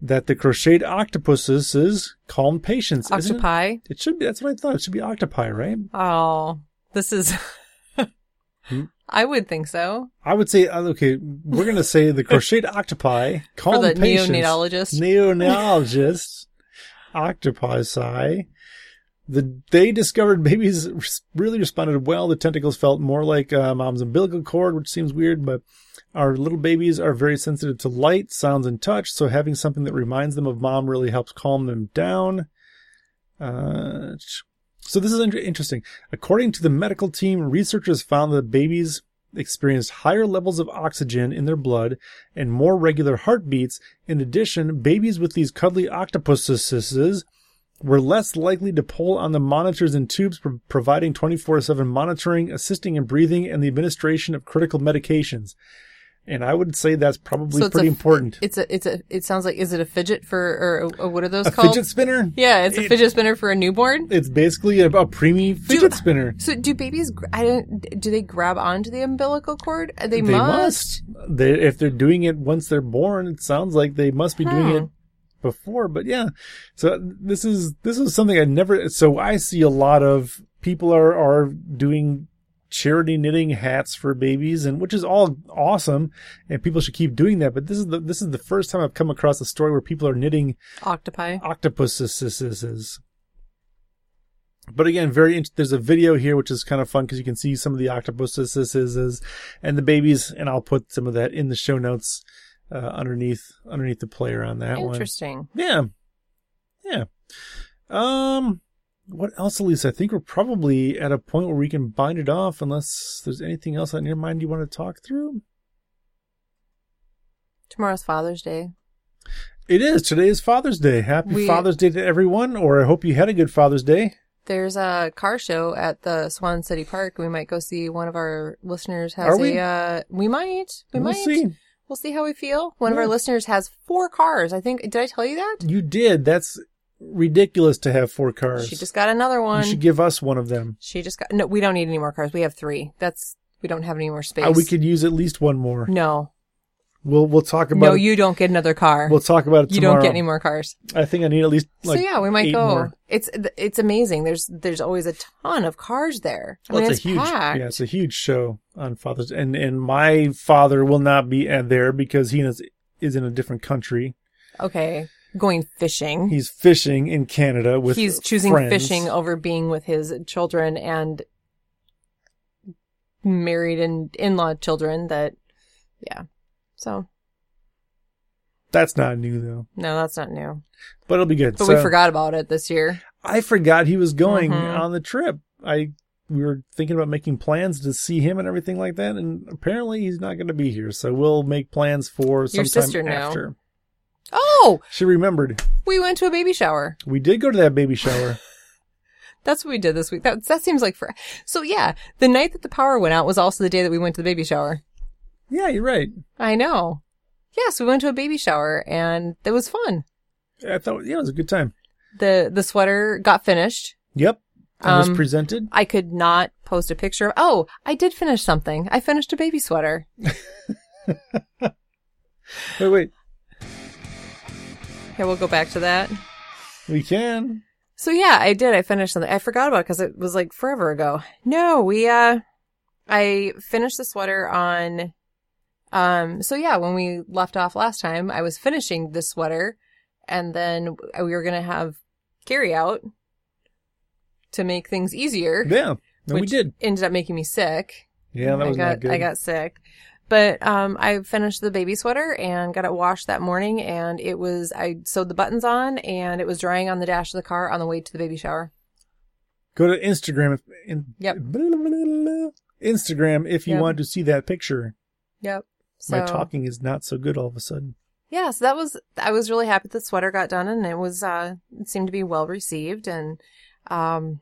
that the crocheted octopuses calmed patients. isn't it? Octopi. It should be. That's what I thought. It should be octopi, right? Oh, this is. Hmm? I would think so. I would say uh, okay. We're gonna say the crocheted octopi For calm the patients. neonatologist. Neonatologists, octopi. The they discovered babies really responded well. The tentacles felt more like uh, mom's umbilical cord, which seems weird, but our little babies are very sensitive to light, sounds, and touch. So having something that reminds them of mom really helps calm them down. Uh, so this is interesting. According to the medical team, researchers found that babies experienced higher levels of oxygen in their blood and more regular heartbeats. In addition, babies with these cuddly octopuses were less likely to pull on the monitors and tubes, pro- providing 24-7 monitoring, assisting in breathing, and the administration of critical medications. And I would say that's probably So pretty a- important. It's a. It's a. It sounds like. Is it a fidget for or, or what are those A called? fidget spinner? yeah, it's a It- fidget spinner for a newborn. It's basically a, a preemie fidget spinner. So do babies? I don't. Do they grab onto the umbilical cord? They, They must. must. They, if they're doing it once they're born, it sounds like they must be doing it before. But yeah, so this is this is something I never. So I see a lot of people are are doing charity knitting hats for babies, and which is all awesome, and people should keep doing that. But this is the this is the first time I've come across a story where people are knitting Octopi. octopuses. But again, very int- there's a video here which is kind of fun because you can see some of the octopuses and the babies, and I'll put some of that in the show notes uh, underneath underneath the player on that one. Interesting. Yeah, yeah. Um, what else, Elise? I think we're probably at a point where we can bind it off, unless there's anything else on your mind you want to talk through. Tomorrow's Father's Day. It is. Today is Father's Day. Happy We- Father's Day to everyone, or I hope you had a good Father's Day. There's a car show at the Swan City Park. We might go see one of our listeners has Are a. we? Uh, we might. We we'll might. see. We'll see how we feel. One of our listeners has four cars. I think. Did I tell you that? You did. That's ridiculous to have four cars. She just got another one. You should give us one of them. She just got. No, we don't need any more cars. We have three. That's. We don't have any more space. Uh, we could use at least one more. No. We'll we'll talk about No, it. you don't get another car. We'll talk about it you tomorrow. don't get any more cars. I think I need at least like so yeah, we might go. more. It's it's amazing. There's there's always a ton of cars there. I Well, mean, it's, it's, a huge packed. yeah, it's a huge show on Father's and and my father will not be there because he is is in a different country. Okay, going fishing. He's fishing in Canada with He's choosing friends. fishing over being with his children and married and in-law children. That yeah. So That's not new though, no, that's not new. but it'll be good. But So, we forgot about it this year. I forgot he was going Mhm. on the trip. I we were thinking about making plans to see him and everything like that, and apparently he's not going to be here. So we'll make plans for Your sometime sister after. Oh, She remembered. we went to a baby shower. We did go to that baby shower. That's what we did this week. That that seems like for so yeah. The night that the power went out was also the day that we went to the baby shower. yeah, you're right. I know. Yes, we went to a baby shower and it was fun. I thought yeah, it was a good time. the The sweater got finished. Yep, and was Um, presented. I could not post a picture of. Oh, I did finish something. I finished a baby sweater. Wait, wait, Okay, we'll go back to that. we can. So yeah, I did. I finished something. I forgot about because it was like forever ago. No, we uh, I finished the sweater on. Um. So yeah, when we left off last time, I was finishing the sweater, and then we were gonna have carry out to make things easier. Yeah, no, we did. Ended up making me sick. Yeah, that I was got not good. I got sick. But um, I finished the baby sweater and got it washed that morning, and it was I sewed the buttons on, and it was drying on the dash of the car on the way to the baby shower. Go to Instagram. If, in, Yep. Instagram if you Yep. want to see that picture. Yep. So My talking is not so good all of a sudden. yeah, so that was I was really happy the sweater got done, and it was uh it seemed to be well received, and um.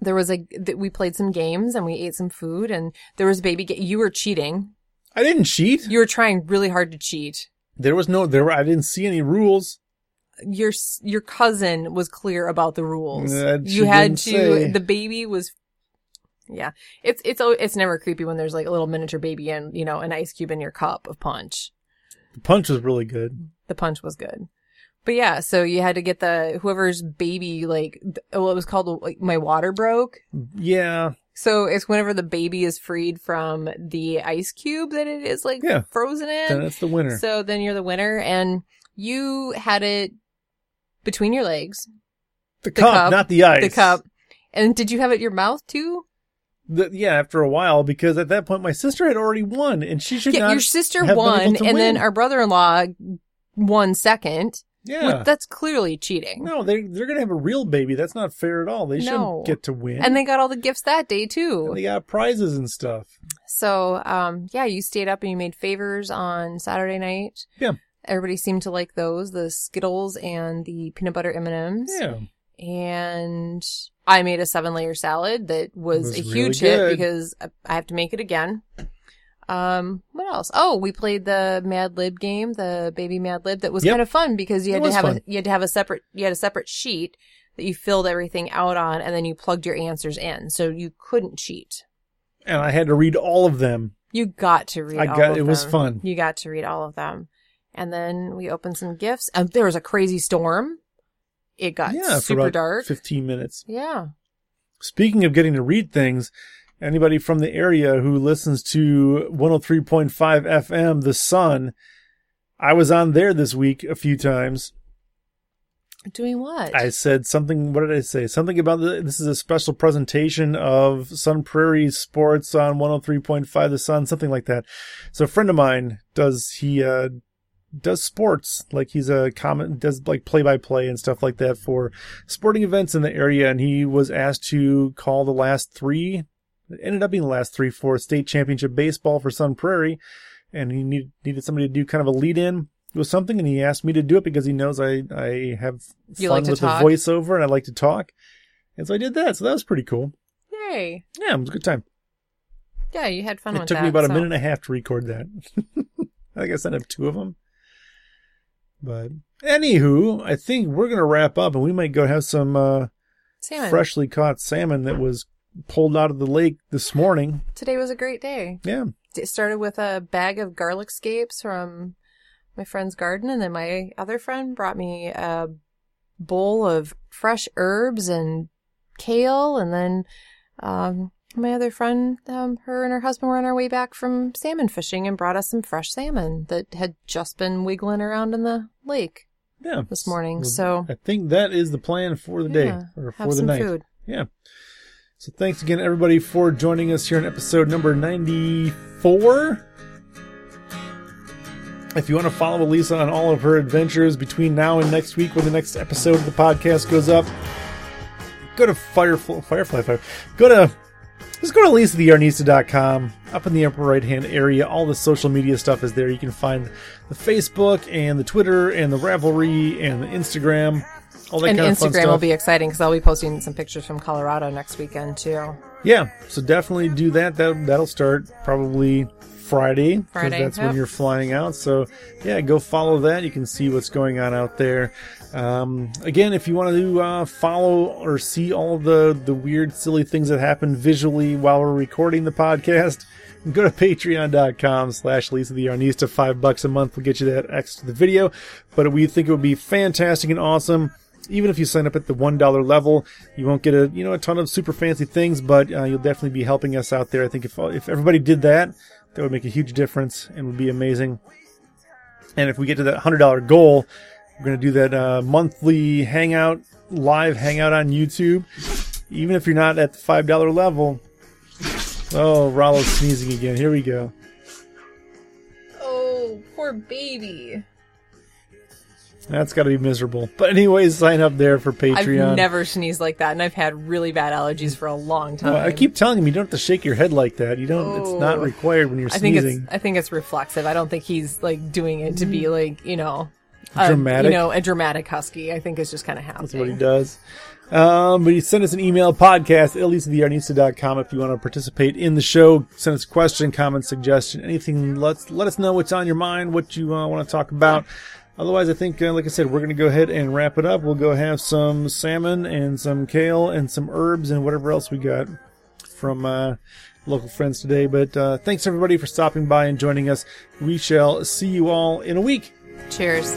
There was a that we played some games and we ate some food and there was baby. Ga- you were cheating. I didn't cheat. You were trying really hard to cheat. There was no there. Were, I didn't see any rules. your your cousin was clear about the rules. Uh, she you had to. say. The baby was. Yeah, it's it's it's never creepy when there's like a little miniature baby and you know an ice cube in your cup of punch. The punch was really good. The punch was good, but yeah. So you had to get the whoever's baby like th- oh, well it was called like my water broke. Yeah, So it's whenever the baby is freed from the ice cube that it is like Yeah. frozen in. then it's the winner. So then you're the winner, and you had it between your legs, the, the cup, cup, not the ice. the cup. And did you have it in your mouth too? The- yeah, after a while, because at that point my sister had already won, and she should Yeah, your sister won, and then our brother-in-law won second. Yeah. Well, that's clearly cheating. no, they they're gonna have a real baby. That's not fair at all. They No. shouldn't get to win. And they got all the gifts that day And too. they got prizes and stuff. So, um, yeah, you stayed up and you made favors on Saturday night. Yeah. Everybody seemed to like those, the Skittles and the peanut butter M&Ms. Yeah, and I made a seven layer salad that was, was a really huge hit good. because I have to make it again. Um, what else? Oh, we played the Mad Lib game, the baby Mad Lib. That was Yep. kind of fun because you had to have fun. a you had to have a separate you had a separate sheet that you filled everything out on, and then you plugged your answers in, so you couldn't cheat. and I had to read all of them. You got to read. I all got it was fun. You got to read all of them, and then we opened some gifts. And there was a crazy storm. It got yeah, for super dark. fifteen minutes. Yeah. Speaking of getting to read things, anybody from the area who listens to 103.5 FM, The Sun, I was on there this week a few times. Doing what? I said something, what did I say? Something about the, this is a special presentation of Sun Prairie Sports on 103.5 The Sun, something like that. So a friend of mine does, he, uh, does sports, like he's a comment, does like play by play and stuff like that for sporting events in the area. And he was asked to call the last three, it ended up being the last three for state championship baseball for Sun Prairie. And he need, needed somebody to do kind of a lead in. with something, and he asked me to do it because he knows I I have You fun like with talk? the voiceover and I like to talk, and so I did that. So that was pretty cool. Yay! Yeah, it was a good time. Yeah, you had fun It took that. me about a minute and a half to record that. I think I sent up two of them. But anywho, I think we're gonna wrap up, and we might go have some uh, freshly caught salmon that was pulled out of the lake this morning. Today was a great day. Yeah, It started with a bag of garlic scapes from my friend's garden, and then my other friend brought me a bowl of fresh herbs and kale, and then um, my other friend, um, her and her husband were on our way back from salmon fishing and brought us some fresh salmon that had just been wiggling around in the lake yeah. this morning. Well, So I think that is the plan for the day yeah, or have for the some night. food. Yeah. So thanks again, everybody, for joining us here in episode number 94. If you want to follow Elisa on all of her adventures between now and next week when the next episode of the podcast goes up, go to Firefly, Firefly, Fire, go to, just go to elisatheyarnista.com. Up in the upper right hand area, all the social media stuff is there. You can find the Facebook and the Twitter and the Ravelry and the Instagram. And kind of fun Instagram will be exciting because I'll be posting some pictures from Colorado next weekend too. Yeah, so definitely do that. That that'll start probably Friday because Friday, that's when you're flying out. So yeah, go follow that. You can see what's going on out there. Um, again, if you want to uh, follow or see all the the weird, silly things that happen visually while we're recording the podcast. Go to patreon.com slash Elisa the Yarnista. Five bucks a month will get you that extra the video. But we think it would be fantastic and awesome even if you sign up at the one dollar level, you won't get a you know a ton of super fancy things, but uh, you'll definitely be helping us out there. I think if if everybody did that, that would make a huge difference and would be amazing. And if we get to that hundred dollar goal, we're going to do that uh, monthly hangout, live hangout on YouTube. Even if you're not at the five dollar level. Oh, Rollo's sneezing again. Here we go. Oh, poor baby. That's got to be miserable. But anyways, sign up there for Patreon. I've never sneezed like that, and I've had really bad allergies for a long time. Well, I keep telling him you don't have to shake your head like that. You don't. It's not Oh. required when you're I think it's I think it's reflexive. I don't think he's like doing it to be like you know, a, Dramatic? You know, a dramatic husky. I think it's just kind of happening. That's what he does. Um, but you send us an email, podcast at elisatheyarnista.com if you want to participate in the show. Send us a question, comment, suggestion, anything. Let's let us know what's on your mind, what you uh, want to talk about. Otherwise, I think, uh, like I said, we're going to go ahead and wrap it up. We'll go have some salmon and some kale and some herbs and whatever else we got from uh, local friends today. But uh, thanks everybody for stopping by and joining us. We shall see you all in a week. Cheers.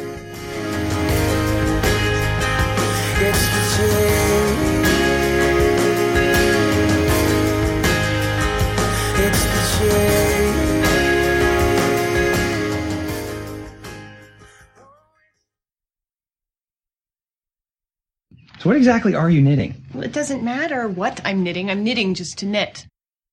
So what exactly are you knitting? Well, it doesn't matter what I'm knitting. I'm knitting just to knit.